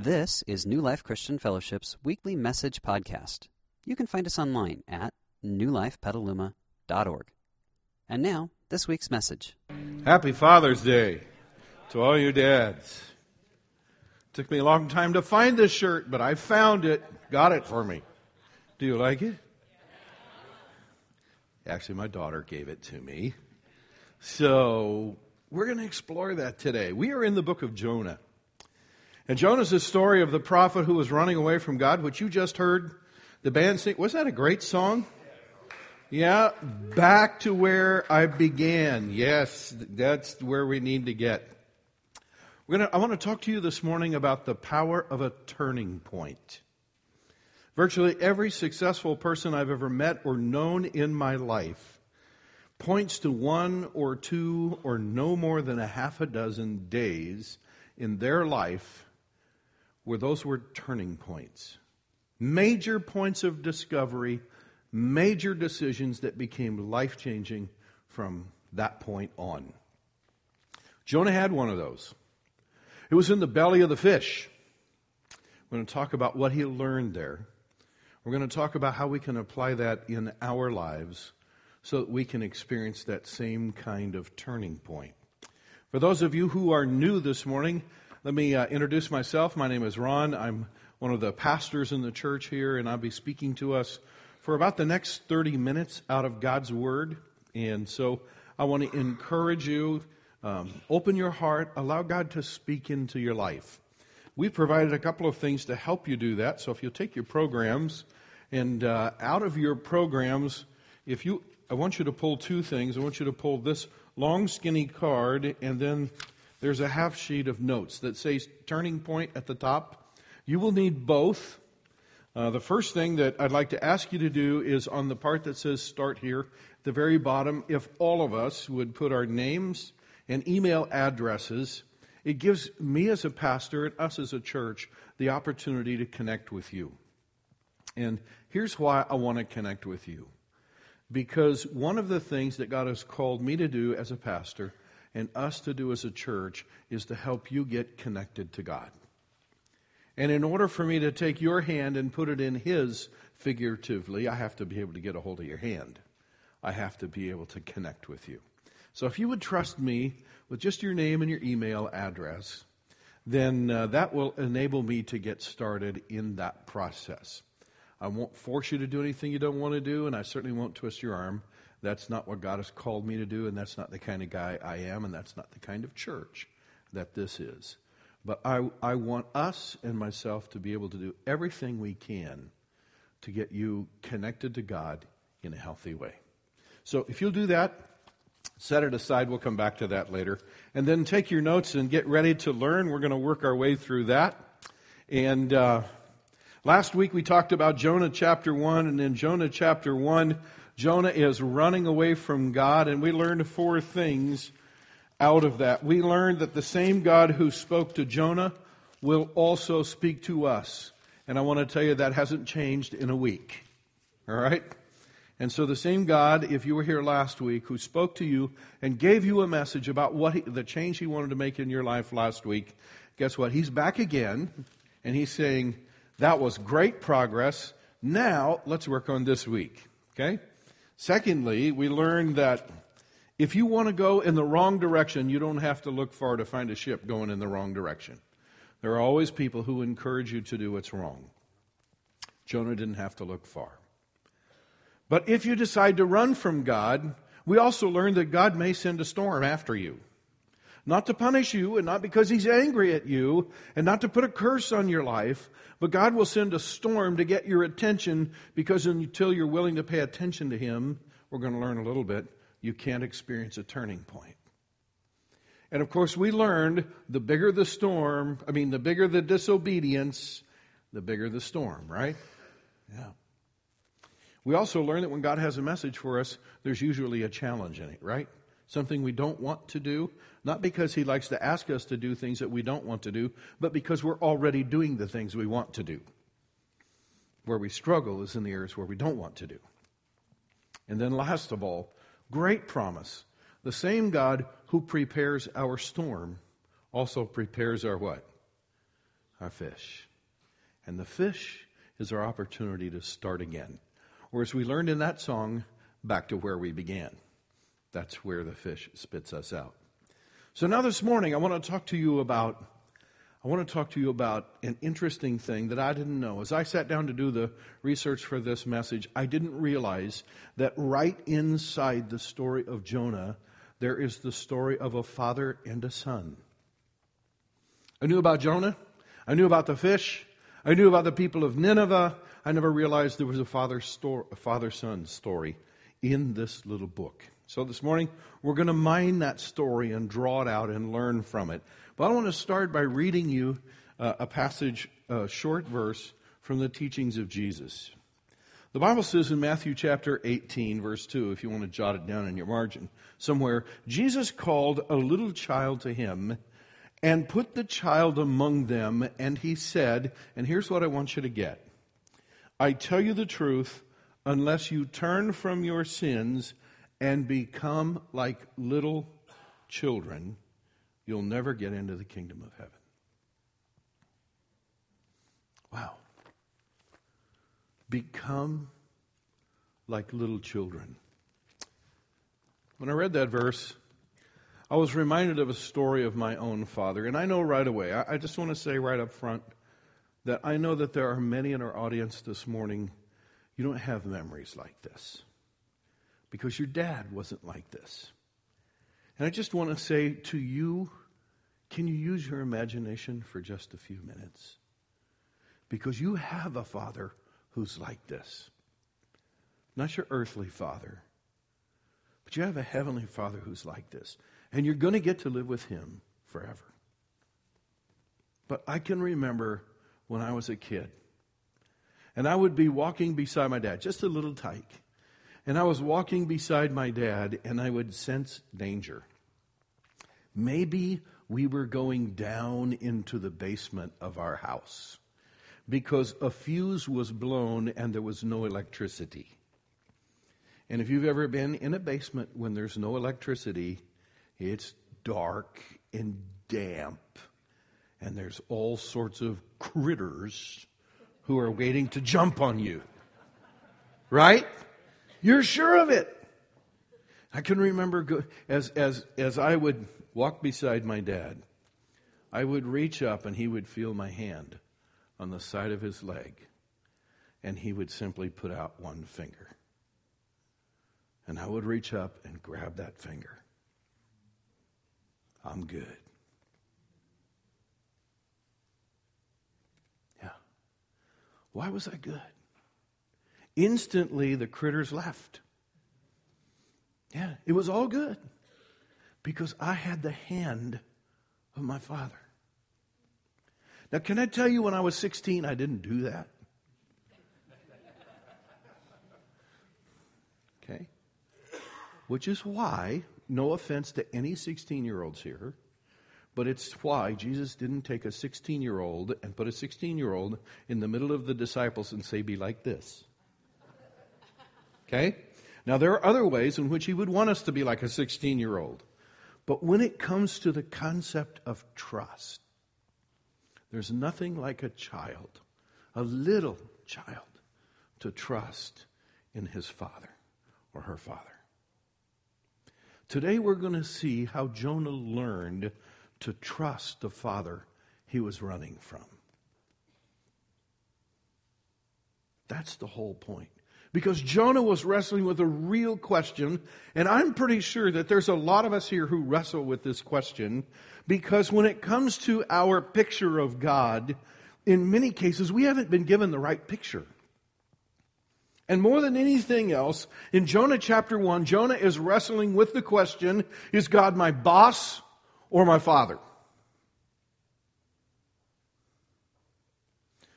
This is New Life Christian Fellowship's weekly message podcast. You can find us online at newlifepetaluma.org. And now, this week's message. Happy Father's Day to all you dads. Took me a long time to find this shirt, but I found it. Got it for me. Do you like it? Actually, my daughter gave it to me. So, we're going to explore that today. We are in the book of Jonah. And Jonah's story of the prophet who was running away from God, which you just heard the band sing. Was that a great song? Yeah, back to where I began. Yes, that's where we need to get. We're gonna, I want to talk to you this morning about the power of a turning point. Virtually every successful person I've ever met or known in my life points to one or two or no more than a half a dozen days in their life where those were turning points. Major points of discovery, major decisions that became life changing from that point on. Jonah had one of those. It was in the belly of the fish. We're going to talk about what he learned there. We're going to talk about how we can apply that in our lives so that we can experience that same kind of turning point. For those of you who are new this morning, let me uh, introduce myself. My name is Ron. I'm one of the pastors in the church here, and I'll be speaking to us for about the next 30 minutes out of God's Word. And so I want to encourage you um, open your heart, allow God to speak into your life. We've provided a couple of things to help you do that. So if you'll take your programs, and uh, out of your programs, if you, I want you to pull two things. I want you to pull this long, skinny card, and then there's a half sheet of notes that says turning point at the top. You will need both. Uh, the first thing that I'd like to ask you to do is on the part that says start here, the very bottom, if all of us would put our names and email addresses, it gives me as a pastor and us as a church the opportunity to connect with you. And here's why I want to connect with you. Because one of the things that God has called me to do as a pastor and us to do as a church is to help you get connected to God. And in order for me to take your hand and put it in His figuratively, I have to be able to get a hold of your hand. I have to be able to connect with you. So if you would trust me with just your name and your email address, then uh, that will enable me to get started in that process. I won't force you to do anything you don't want to do, and I certainly won't twist your arm. That's not what God has called me to do, and that's not the kind of guy I am, and that's not the kind of church that this is. But I, I want us and myself to be able to do everything we can to get you connected to God in a healthy way. So if you'll do that, set it aside. We'll come back to that later. And then take your notes and get ready to learn. We're going to work our way through that. And uh, last week we talked about Jonah chapter 1, and in Jonah chapter 1, Jonah is running away from God, and we learned four things out of that. We learned that the same God who spoke to Jonah will also speak to us. And I want to tell you that hasn't changed in a week. All right? And so the same God, if you were here last week, who spoke to you and gave you a message about what he, the change he wanted to make in your life last week, guess what? He's back again, and he's saying, that was great progress. Now let's work on this week. Okay? Secondly, we learned that if you want to go in the wrong direction, you don't have to look far to find a ship going in the wrong direction. There are always people who encourage you to do what's wrong. Jonah didn't have to look far. But if you decide to run from God, we also learned that God may send a storm after you. Not to punish you and not because he's angry at you and not to put a curse on your life, but God will send a storm to get your attention because until you're willing to pay attention to him, we're going to learn a little bit, you can't experience a turning point. And of course, we learned the bigger the storm, I mean, the bigger the disobedience, the bigger the storm, right? Yeah. We also learned that when God has a message for us, there's usually a challenge in it, right? Something we don't want to do, not because He likes to ask us to do things that we don't want to do, but because we're already doing the things we want to do. Where we struggle is in the areas where we don't want to do. And then, last of all, great promise. The same God who prepares our storm also prepares our what? our fish. And the fish is our opportunity to start again. Or as we learned in that song, back to where we began. That's where the fish spits us out. So now this morning, I want to talk to you about. I want to talk to you about an interesting thing that I didn't know. As I sat down to do the research for this message, I didn't realize that right inside the story of Jonah, there is the story of a father and a son. I knew about Jonah. I knew about the fish. I knew about the people of Nineveh. I never realized there was a father son story in this little book. So this morning we're going to mine that story and draw it out and learn from it. But I want to start by reading you uh, a passage, a short verse from the teachings of Jesus. The Bible says in Matthew chapter 18, verse 2, if you want to jot it down in your margin somewhere, Jesus called a little child to him and put the child among them, and he said, and here's what I want you to get I tell you the truth, unless you turn from your sins and become like little children, you'll never get into the kingdom of heaven. Wow. Become like little children. When I read that verse, I was reminded of a story of my own father. And I know right away, I, I just want to say right up front that I know that there are many in our audience this morning, you don't have memories like this because your dad wasn't like this. And I just want to say to you, can you use your imagination for just a few minutes? Because you have a father who's like this. Not your earthly father, but you have a heavenly father who's like this. And you're going to get to live with him forever. But I can remember when I was a kid, and I would be walking beside my dad, just a little tyke. And I was walking beside my dad, and I would sense danger. Maybe we were going down into the basement of our house because a fuse was blown and there was no electricity. And if you've ever been in a basement when there's no electricity, it's dark and damp, and there's all sorts of critters who are waiting to jump on you. Right? You're sure of it. I can remember go, as, as, as I would walk beside my dad, I would reach up and he would feel my hand on the side of his leg, and he would simply put out one finger. And I would reach up and grab that finger. I'm good. Yeah. Why was I good? Instantly, the critters left. Yeah, it was all good because I had the hand of my father. Now, can I tell you when I was 16, I didn't do that? Okay? Which is why no offense to any 16 year olds here, but it's why Jesus didn't take a 16 year old and put a 16 year old in the middle of the disciples and say, Be like this. Okay? Now, there are other ways in which he would want us to be like a 16 year old. But when it comes to the concept of trust, there's nothing like a child, a little child, to trust in his father or her father. Today we're going to see how Jonah learned to trust the father he was running from. That's the whole point. Because Jonah was wrestling with a real question, and I'm pretty sure that there's a lot of us here who wrestle with this question, because when it comes to our picture of God, in many cases, we haven't been given the right picture. And more than anything else, in Jonah chapter 1, Jonah is wrestling with the question is God my boss or my father?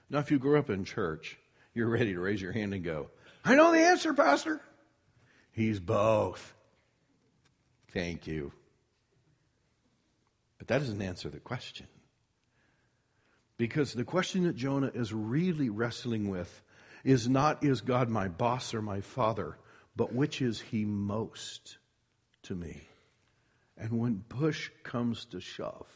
Now, if you grew up in church, you're ready to raise your hand and go, I know the answer, Pastor. He's both. Thank you. But that doesn't answer the question. Because the question that Jonah is really wrestling with is not, is God my boss or my father, but which is he most to me? And when push comes to shove,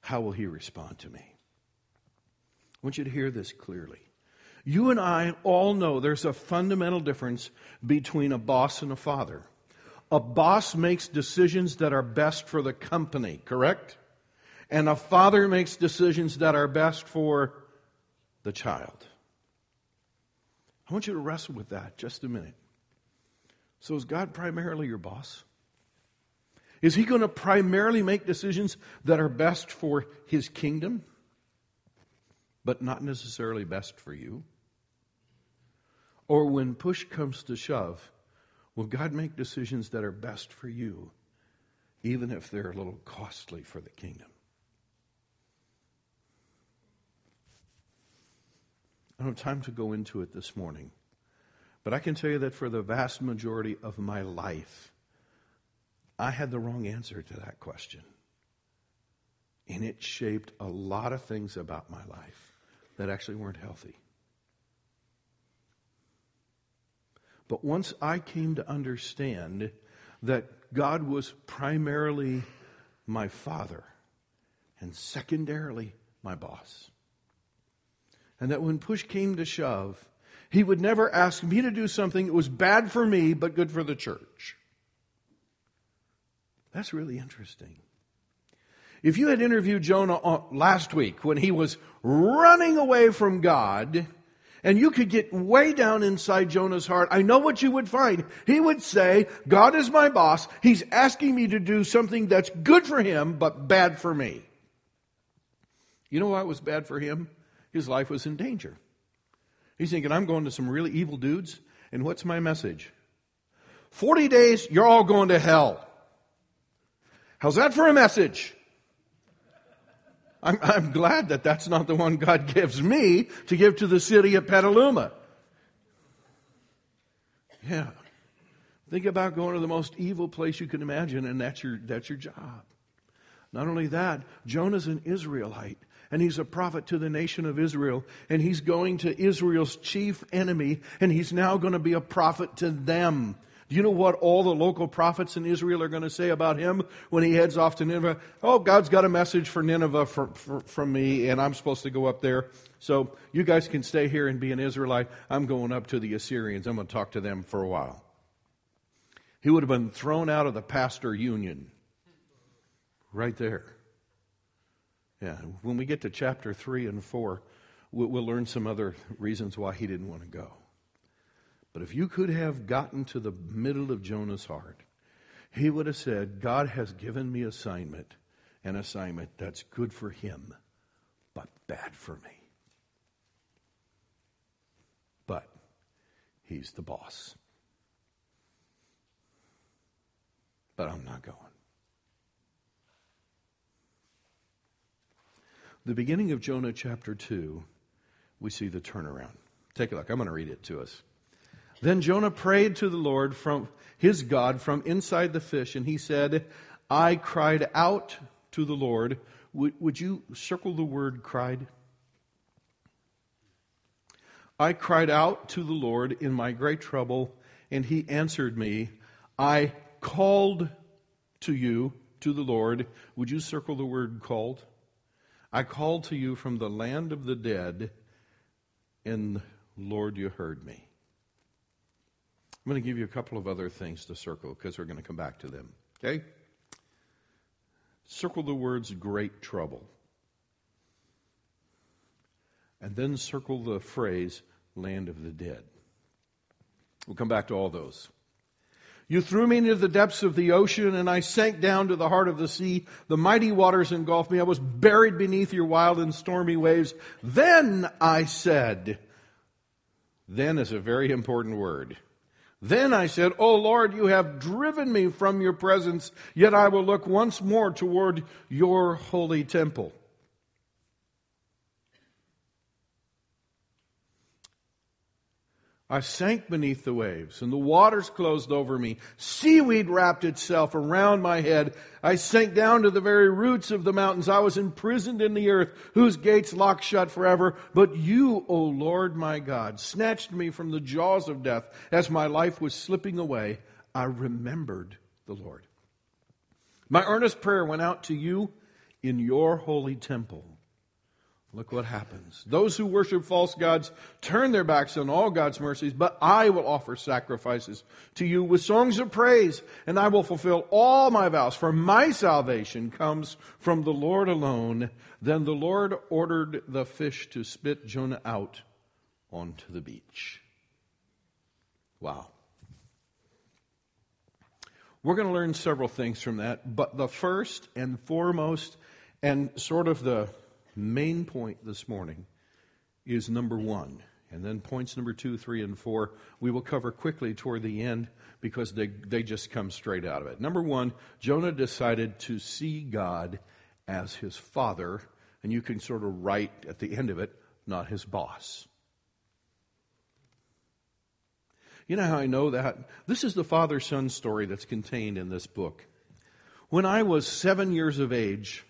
how will he respond to me? I want you to hear this clearly. You and I all know there's a fundamental difference between a boss and a father. A boss makes decisions that are best for the company, correct? And a father makes decisions that are best for the child. I want you to wrestle with that just a minute. So, is God primarily your boss? Is he going to primarily make decisions that are best for his kingdom, but not necessarily best for you? Or when push comes to shove, will God make decisions that are best for you, even if they're a little costly for the kingdom? I don't have time to go into it this morning, but I can tell you that for the vast majority of my life, I had the wrong answer to that question. And it shaped a lot of things about my life that actually weren't healthy. But once I came to understand that God was primarily my father and secondarily my boss, and that when push came to shove, he would never ask me to do something that was bad for me but good for the church. That's really interesting. If you had interviewed Jonah uh, last week when he was running away from God, and you could get way down inside Jonah's heart, I know what you would find. He would say, God is my boss. He's asking me to do something that's good for him, but bad for me. You know why it was bad for him? His life was in danger. He's thinking, I'm going to some really evil dudes, and what's my message? 40 days, you're all going to hell. How's that for a message? I'm, I'm glad that that's not the one God gives me to give to the city of Petaluma. Yeah. Think about going to the most evil place you can imagine, and that's your, that's your job. Not only that, Jonah's an Israelite, and he's a prophet to the nation of Israel, and he's going to Israel's chief enemy, and he's now going to be a prophet to them. Do you know what all the local prophets in Israel are going to say about him when he heads off to Nineveh? Oh, God's got a message for Nineveh from me, and I'm supposed to go up there. So you guys can stay here and be an Israelite. I'm going up to the Assyrians. I'm going to talk to them for a while. He would have been thrown out of the pastor union right there. Yeah, when we get to chapter 3 and 4, we'll, we'll learn some other reasons why he didn't want to go. But if you could have gotten to the middle of Jonah's heart, he would have said, God has given me assignment, an assignment that's good for him, but bad for me. But he's the boss. But I'm not going. The beginning of Jonah chapter 2, we see the turnaround. Take a look. I'm going to read it to us. Then Jonah prayed to the Lord from his God from inside the fish, and he said, I cried out to the Lord. Would, would you circle the word cried? I cried out to the Lord in my great trouble, and he answered me. I called to you, to the Lord. Would you circle the word called? I called to you from the land of the dead, and Lord, you heard me. I'm going to give you a couple of other things to circle because we're going to come back to them. Okay? Circle the words great trouble. And then circle the phrase land of the dead. We'll come back to all those. You threw me into the depths of the ocean, and I sank down to the heart of the sea. The mighty waters engulfed me. I was buried beneath your wild and stormy waves. Then I said, then is a very important word. Then I said, O Lord, you have driven me from your presence, yet I will look once more toward your holy temple. I sank beneath the waves, and the waters closed over me. Seaweed wrapped itself around my head. I sank down to the very roots of the mountains. I was imprisoned in the earth, whose gates locked shut forever. But you, O Lord my God, snatched me from the jaws of death. As my life was slipping away, I remembered the Lord. My earnest prayer went out to you in your holy temple. Look what happens. Those who worship false gods turn their backs on all God's mercies, but I will offer sacrifices to you with songs of praise, and I will fulfill all my vows, for my salvation comes from the Lord alone. Then the Lord ordered the fish to spit Jonah out onto the beach. Wow. We're going to learn several things from that, but the first and foremost, and sort of the main point this morning is number one. And then points number two, three, and four we will cover quickly toward the end because they, they just come straight out of it. Number one, Jonah decided to see God as his father, and you can sort of write at the end of it, not his boss. You know how I know that? This is the father son story that's contained in this book. When I was seven years of age,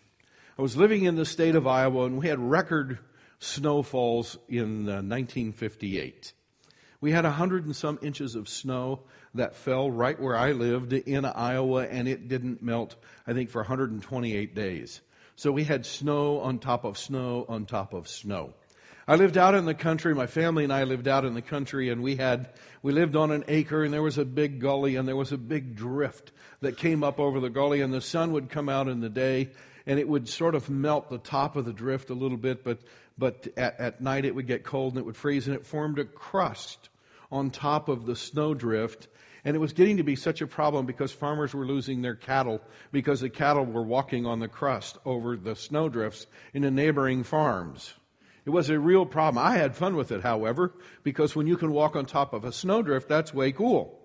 I was living in the state of Iowa and we had record snowfalls in uh, 1958. We had a hundred and some inches of snow that fell right where I lived in Iowa and it didn't melt, I think, for 128 days. So we had snow on top of snow on top of snow. I lived out in the country. My family and I lived out in the country, and we had we lived on an acre, and there was a big gully, and there was a big drift that came up over the gully, and the sun would come out in the day, and it would sort of melt the top of the drift a little bit, but, but at, at night it would get cold and it would freeze, and it formed a crust on top of the snowdrift. And it was getting to be such a problem because farmers were losing their cattle because the cattle were walking on the crust over the snowdrifts in the neighboring farms. It was a real problem. I had fun with it, however, because when you can walk on top of a snowdrift, that's way cool.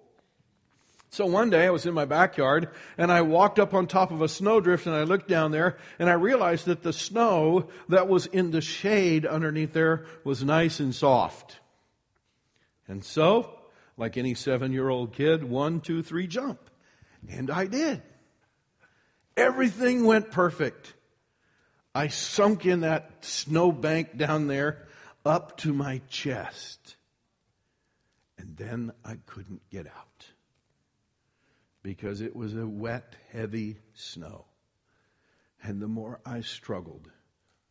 So one day I was in my backyard and I walked up on top of a snowdrift and I looked down there and I realized that the snow that was in the shade underneath there was nice and soft. And so, like any seven year old kid, one, two, three, jump. And I did. Everything went perfect. I sunk in that snowbank down there up to my chest. And then I couldn't get out because it was a wet, heavy snow. And the more I struggled,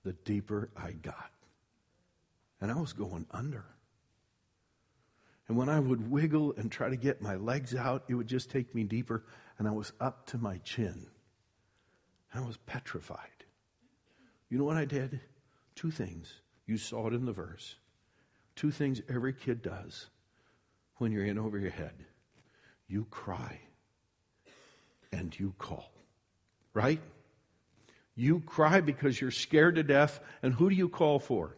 the deeper I got. And I was going under. And when I would wiggle and try to get my legs out, it would just take me deeper, and I was up to my chin. I was petrified. You know what I did? Two things. You saw it in the verse. Two things every kid does when you're in over your head. You cry and you call. Right? You cry because you're scared to death, and who do you call for?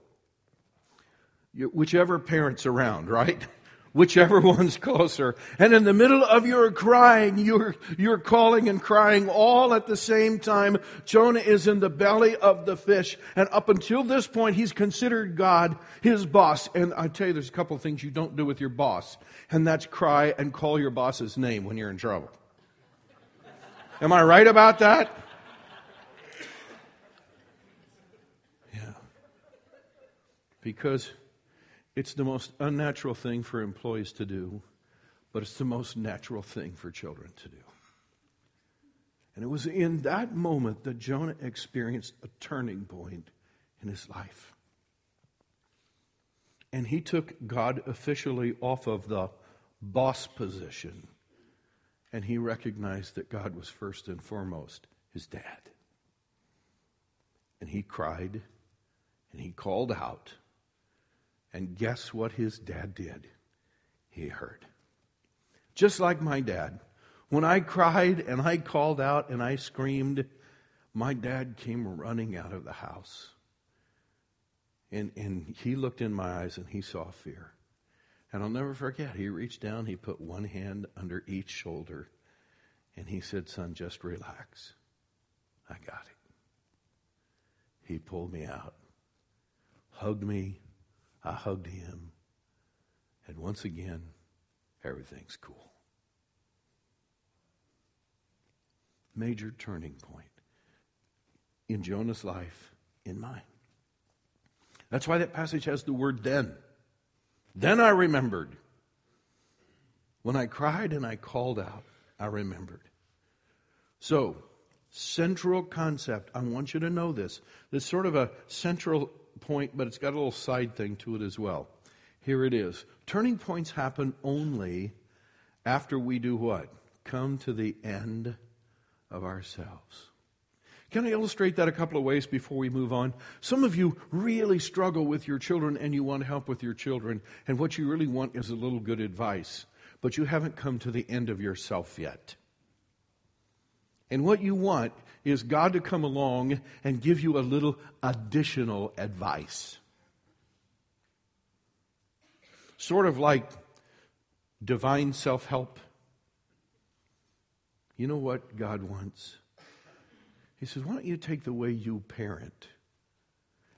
You, whichever parent's around, right? Whichever one's closer. And in the middle of your crying, you're, you're calling and crying all at the same time. Jonah is in the belly of the fish. And up until this point, he's considered God his boss. And I tell you, there's a couple of things you don't do with your boss. And that's cry and call your boss's name when you're in trouble. Am I right about that? Yeah. Because it's the most unnatural thing for employees to do, but it's the most natural thing for children to do. And it was in that moment that Jonah experienced a turning point in his life. And he took God officially off of the boss position and he recognized that God was first and foremost his dad. And he cried and he called out. And guess what his dad did? He heard. Just like my dad. When I cried and I called out and I screamed, my dad came running out of the house. And, and he looked in my eyes and he saw fear. And I'll never forget, he reached down, he put one hand under each shoulder, and he said, Son, just relax. I got it. He pulled me out, hugged me, I hugged him, and once again, everything's cool. Major turning point in Jonah's life, in mine. That's why that passage has the word then. Then I remembered. When I cried and I called out, I remembered. So, central concept, I want you to know this. There's sort of a central point, but it's got a little side thing to it as well. Here it is. Turning points happen only after we do what? Come to the end of ourselves. Can I illustrate that a couple of ways before we move on? Some of you really struggle with your children and you want help with your children, and what you really want is a little good advice, but you haven't come to the end of yourself yet. And what you want is God to come along and give you a little additional advice. Sort of like divine self help. You know what God wants? He says, Why don't you take the way you parent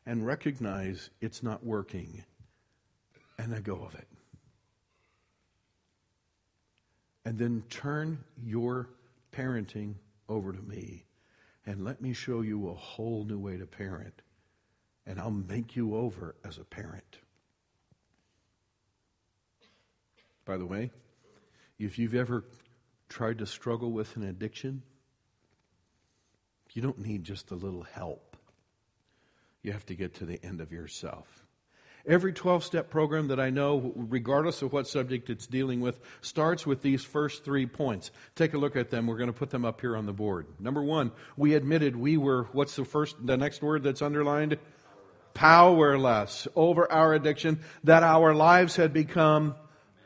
and recognize it's not working and let go of it? And then turn your parenting over to me and let me show you a whole new way to parent. And I'll make you over as a parent. By the way, if you've ever tried to struggle with an addiction, you don't need just a little help. You have to get to the end of yourself. Every 12 step program that I know, regardless of what subject it's dealing with, starts with these first three points. Take a look at them. We're going to put them up here on the board. Number one, we admitted we were, what's the first, the next word that's underlined? Powerless over our addiction, that our lives had become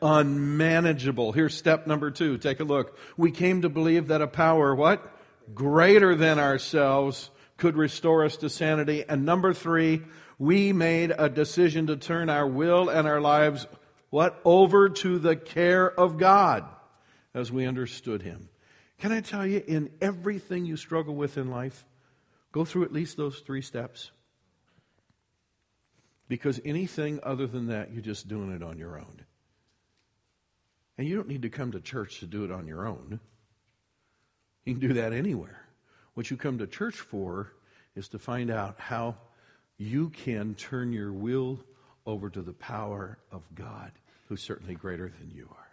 unmanageable. Here's step number two. Take a look. We came to believe that a power, what? Greater than ourselves could restore us to sanity. And number three, we made a decision to turn our will and our lives what over to the care of God as we understood him. Can I tell you in everything you struggle with in life, go through at least those 3 steps. Because anything other than that, you're just doing it on your own. And you don't need to come to church to do it on your own. You can do that anywhere. What you come to church for is to find out how you can turn your will over to the power of God, who's certainly greater than you are.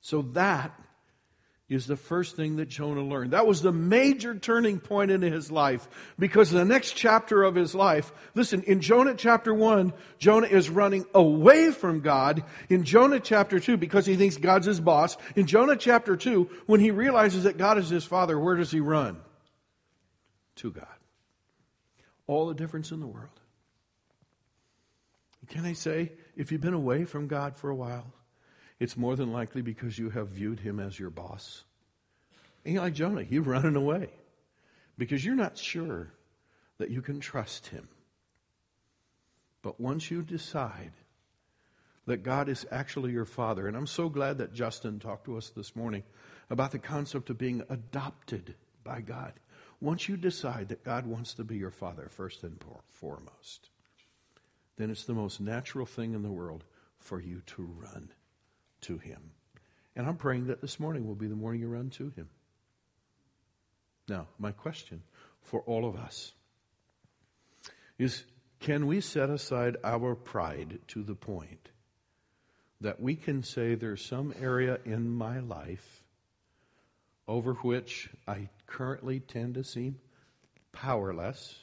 So that is the first thing that Jonah learned. That was the major turning point in his life because the next chapter of his life, listen, in Jonah chapter 1, Jonah is running away from God. In Jonah chapter 2, because he thinks God's his boss. In Jonah chapter 2, when he realizes that God is his father, where does he run? To God all the difference in the world. Can I say, if you've been away from God for a while, it's more than likely because you have viewed him as your boss. And like Jonah, you're running away because you're not sure that you can trust him. But once you decide that God is actually your father, and I'm so glad that Justin talked to us this morning about the concept of being adopted by God. Once you decide that God wants to be your father, first and foremost, then it's the most natural thing in the world for you to run to Him. And I'm praying that this morning will be the morning you run to Him. Now, my question for all of us is can we set aside our pride to the point that we can say there's some area in my life over which I currently tend to seem powerless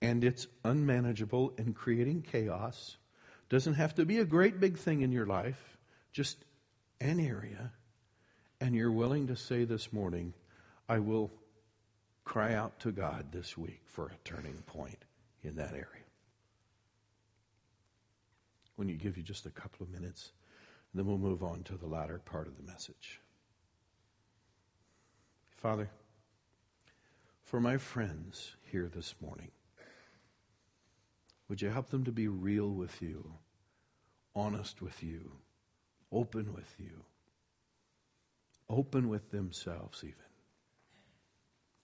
and it's unmanageable and creating chaos. Doesn't have to be a great big thing in your life, just an area. And you're willing to say this morning, I will cry out to God this week for a turning point in that area. When you give you just a couple of minutes, then we'll move on to the latter part of the message. Father, for my friends here this morning, would you help them to be real with you, honest with you, open with you, open with themselves, even?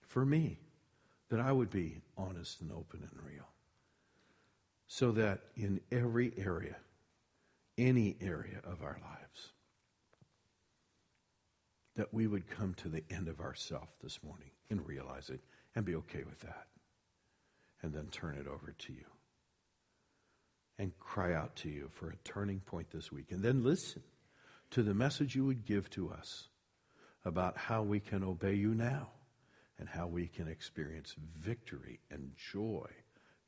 For me, that I would be honest and open and real. So that in every area, any area of our lives, that we would come to the end of ourself this morning and realize it and be okay with that. And then turn it over to you. And cry out to you for a turning point this week. And then listen to the message you would give to us about how we can obey you now and how we can experience victory and joy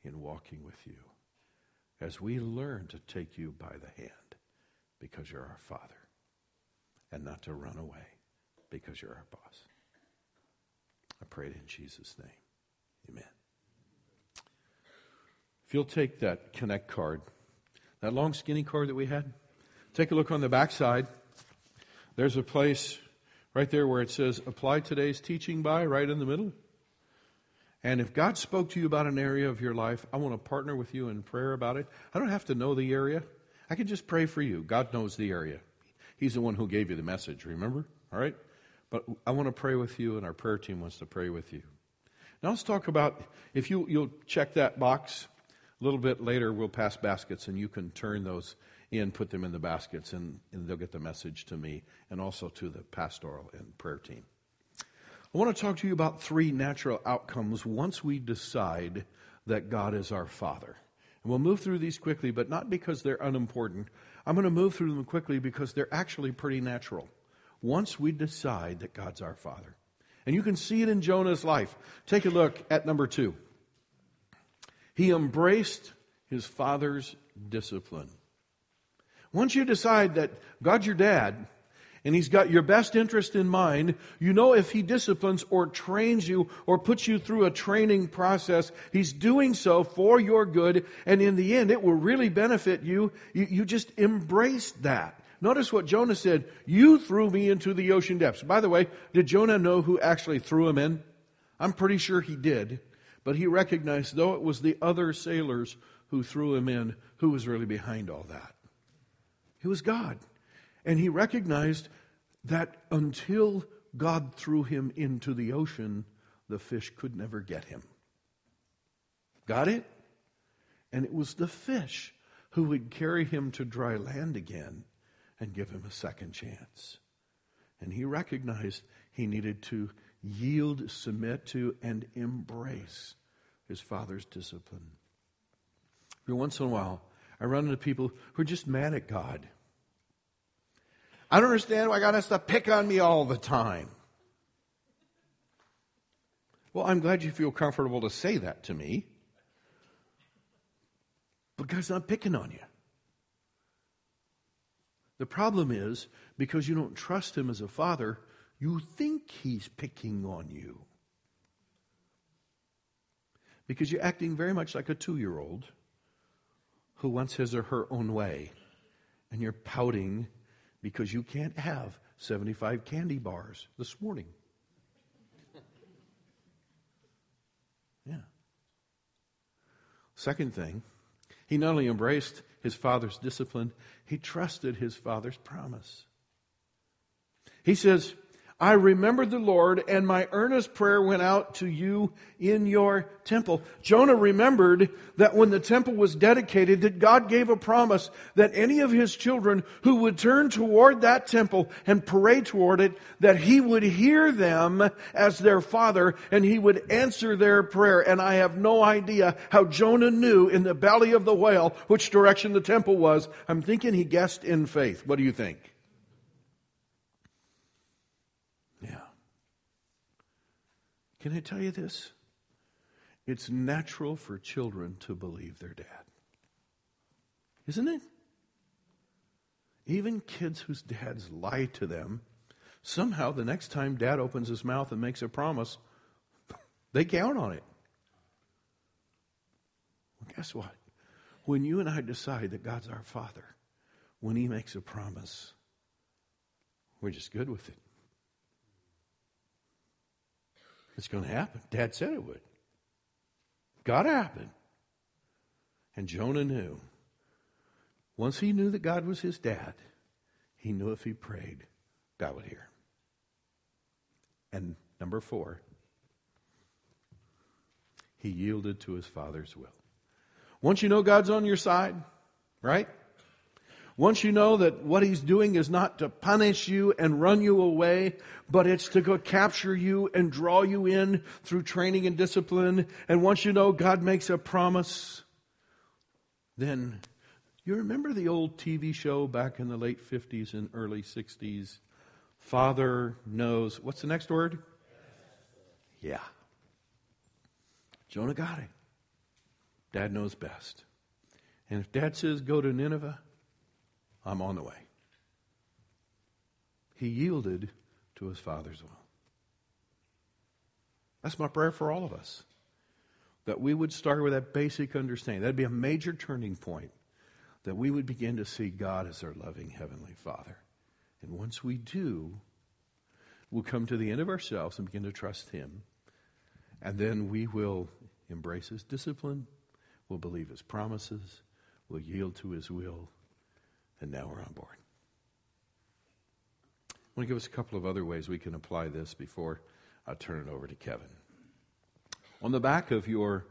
in walking with you as we learn to take you by the hand because you're our Father and not to run away because you're our boss. I pray it in Jesus' name. Amen. If you'll take that Connect card, that long skinny card that we had, take a look on the back side. There's a place right there where it says apply today's teaching by, right in the middle. And if God spoke to you about an area of your life, I want to partner with you in prayer about it. I don't have to know the area. I can just pray for you. God knows the area. He's the one who gave you the message, remember? All right? But I want to pray with you, and our prayer team wants to pray with you. Now let's talk about if you, you'll check that box. A little bit later, we'll pass baskets, and you can turn those in, put them in the baskets, and, and they'll get the message to me and also to the pastoral and prayer team. I want to talk to you about three natural outcomes once we decide that God is our Father. And we'll move through these quickly, but not because they're unimportant. I'm going to move through them quickly because they're actually pretty natural. Once we decide that God's our Father. And you can see it in Jonah's life. Take a look at number two. He embraced his father's discipline. Once you decide that God's your dad, and He's got your best interest in mind, you know if He disciplines or trains you or puts you through a training process, He's doing so for your good, and in the end, it will really benefit you. You, you just embrace that. Notice what Jonah said, You threw me into the ocean depths. By the way, did Jonah know who actually threw him in? I'm pretty sure he did, but he recognized, though it was the other sailors who threw him in, who was really behind all that. It was God. And he recognized that until God threw him into the ocean, the fish could never get him. Got it? And it was the fish who would carry him to dry land again and give him a second chance. And he recognized he needed to yield, submit to, and embrace his father's discipline. Every once in a while, I run into people who are just mad at God. I don't understand why God has to pick on me all the time. Well, I'm glad you feel comfortable to say that to me. But God's not picking on you. The problem is, because you don't trust Him as a father, you think He's picking on you. Because you're acting very much like a two year old who wants his or her own way, and you're pouting because you can't have 75 candy bars this morning. Yeah. Second thing, he not only embraced his father's discipline, he trusted his father's promise. He says, I remembered the Lord, and my earnest prayer went out to you in your temple. Jonah remembered that when the temple was dedicated, that God gave a promise that any of his children who would turn toward that temple and pray toward it, that he would hear them as their father and he would answer their prayer. And I have no idea how Jonah knew in the belly of the whale which direction the temple was. I'm thinking he guessed in faith. What do you think? Can I tell you this? It's natural for children to believe their dad. Isn't it? Even kids whose dads lie to them, somehow the next time dad opens his mouth and makes a promise, they count on it. Well, guess what? When you and I decide that God's our Father, when He makes a promise, we're just good with it. It's going to happen. Dad said it would. Got to happen. And Jonah knew. Once he knew that God was his dad, he knew if he prayed, God would hear. And number four, he yielded to his father's will. Once you know God's on your side, right? Once you know that what he's doing is not to punish you and run you away, but it's to go capture you and draw you in through training and discipline, and once you know God makes a promise, then you remember the old TV show back in the late 50s and early 60s? Father knows. What's the next word? Yeah. Jonah got it. Dad knows best. And if Dad says go to Nineveh, I'm on the way. He yielded to his Father's will. That's my prayer for all of us. That we would start with that basic understanding. That'd be a major turning point. That we would begin to see God as our loving Heavenly Father. And once we do, we'll come to the end of ourselves and begin to trust Him. And then we will embrace His discipline, we'll believe His promises, we'll yield to His will, and now we're on board. I want to give us a couple of other ways we can apply this before I turn it over to Kevin. On the back of your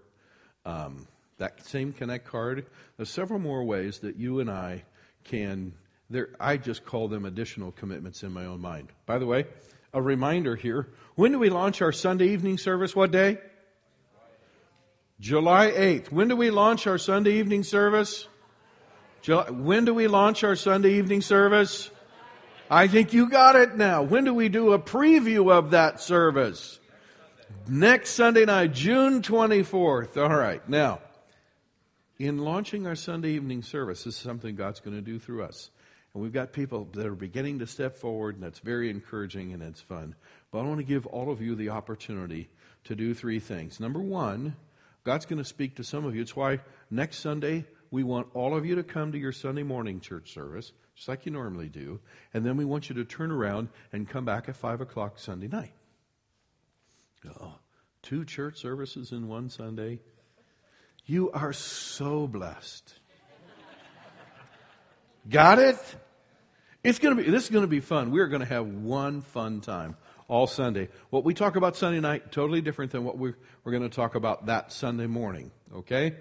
um, that same Connect card, there's several more ways that you and I can. There, I just call them additional commitments in my own mind. By the way, a reminder here: when do we launch our Sunday evening service? What day? July 8th. When do we launch our Sunday evening service? When do we launch our Sunday evening service? I think you got it now. When do we do a preview of that service? Next Sunday night, June 24th. All right. Now, in launching our Sunday evening service, this is something God's going to do through us. And we've got people that are beginning to step forward, and that's very encouraging and it's fun. But I want to give all of you the opportunity to do three things. Number one, God's going to speak to some of you. It's why next Sunday we want all of you to come to your Sunday morning church service, just like you normally do. And then we want you to turn around and come back at 5 o'clock Sunday night. Oh, two church services in one Sunday. You are so blessed. Got it? It's going to be, this is going to be fun. We're going to have one fun time all Sunday. What we talk about Sunday night, totally different than what we're, we're going to talk about that Sunday morning, okay?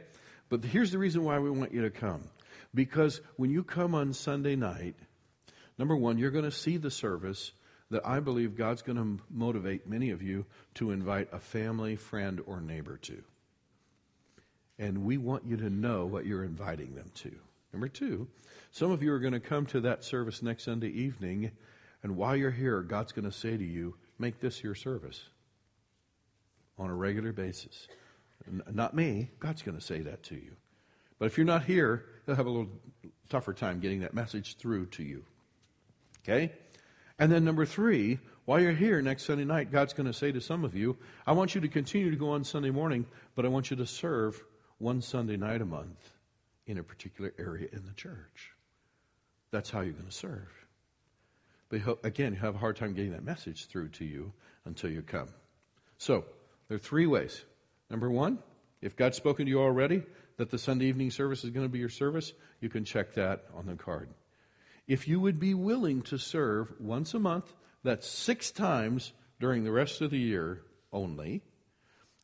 But here's the reason why we want you to come. Because when you come on Sunday night, number one, you're going to see the service that I believe God's going to motivate many of you to invite a family, friend, or neighbor to. And we want you to know what you're inviting them to. Number two, some of you are going to come to that service next Sunday evening, and while you're here, God's going to say to you, make this your service on a regular basis. Not me, God's going to say that to you. But if you're not here, they'll have a little tougher time getting that message through to you. Okay? And then number three, while you're here next Sunday night, God's going to say to some of you, I want you to continue to go on Sunday morning, but I want you to serve one Sunday night a month in a particular area in the church. That's how you're going to serve. But again, you have a hard time getting that message through to you until you come. So, there are three ways. Number one, if God's spoken to you already that the Sunday evening service is going to be your service, you can check that on the card. If you would be willing to serve once a month, that's six times during the rest of the year only,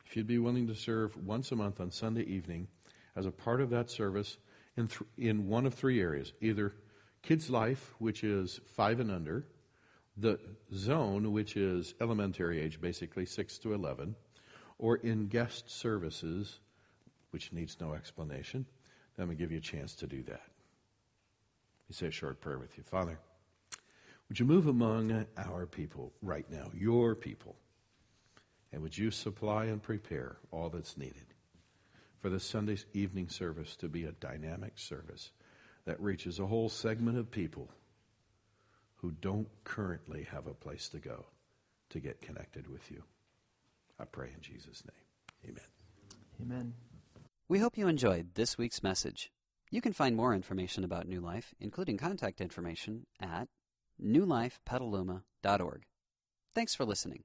if you'd be willing to serve once a month on Sunday evening as a part of that service in, th- in one of three areas either kids' life, which is five and under, the zone, which is elementary age, basically six to 11, or in guest services, which needs no explanation, then we give you a chance to do that. You say a short prayer with you. Father, would you move among our people right now, your people? And would you supply and prepare all that's needed for the Sunday evening service to be a dynamic service that reaches a whole segment of people who don't currently have a place to go to get connected with you? I pray in Jesus' name. Amen. Amen. We hope you enjoyed this week's message. You can find more information about New Life, including contact information, at newlifepetaluma.org. Thanks for listening.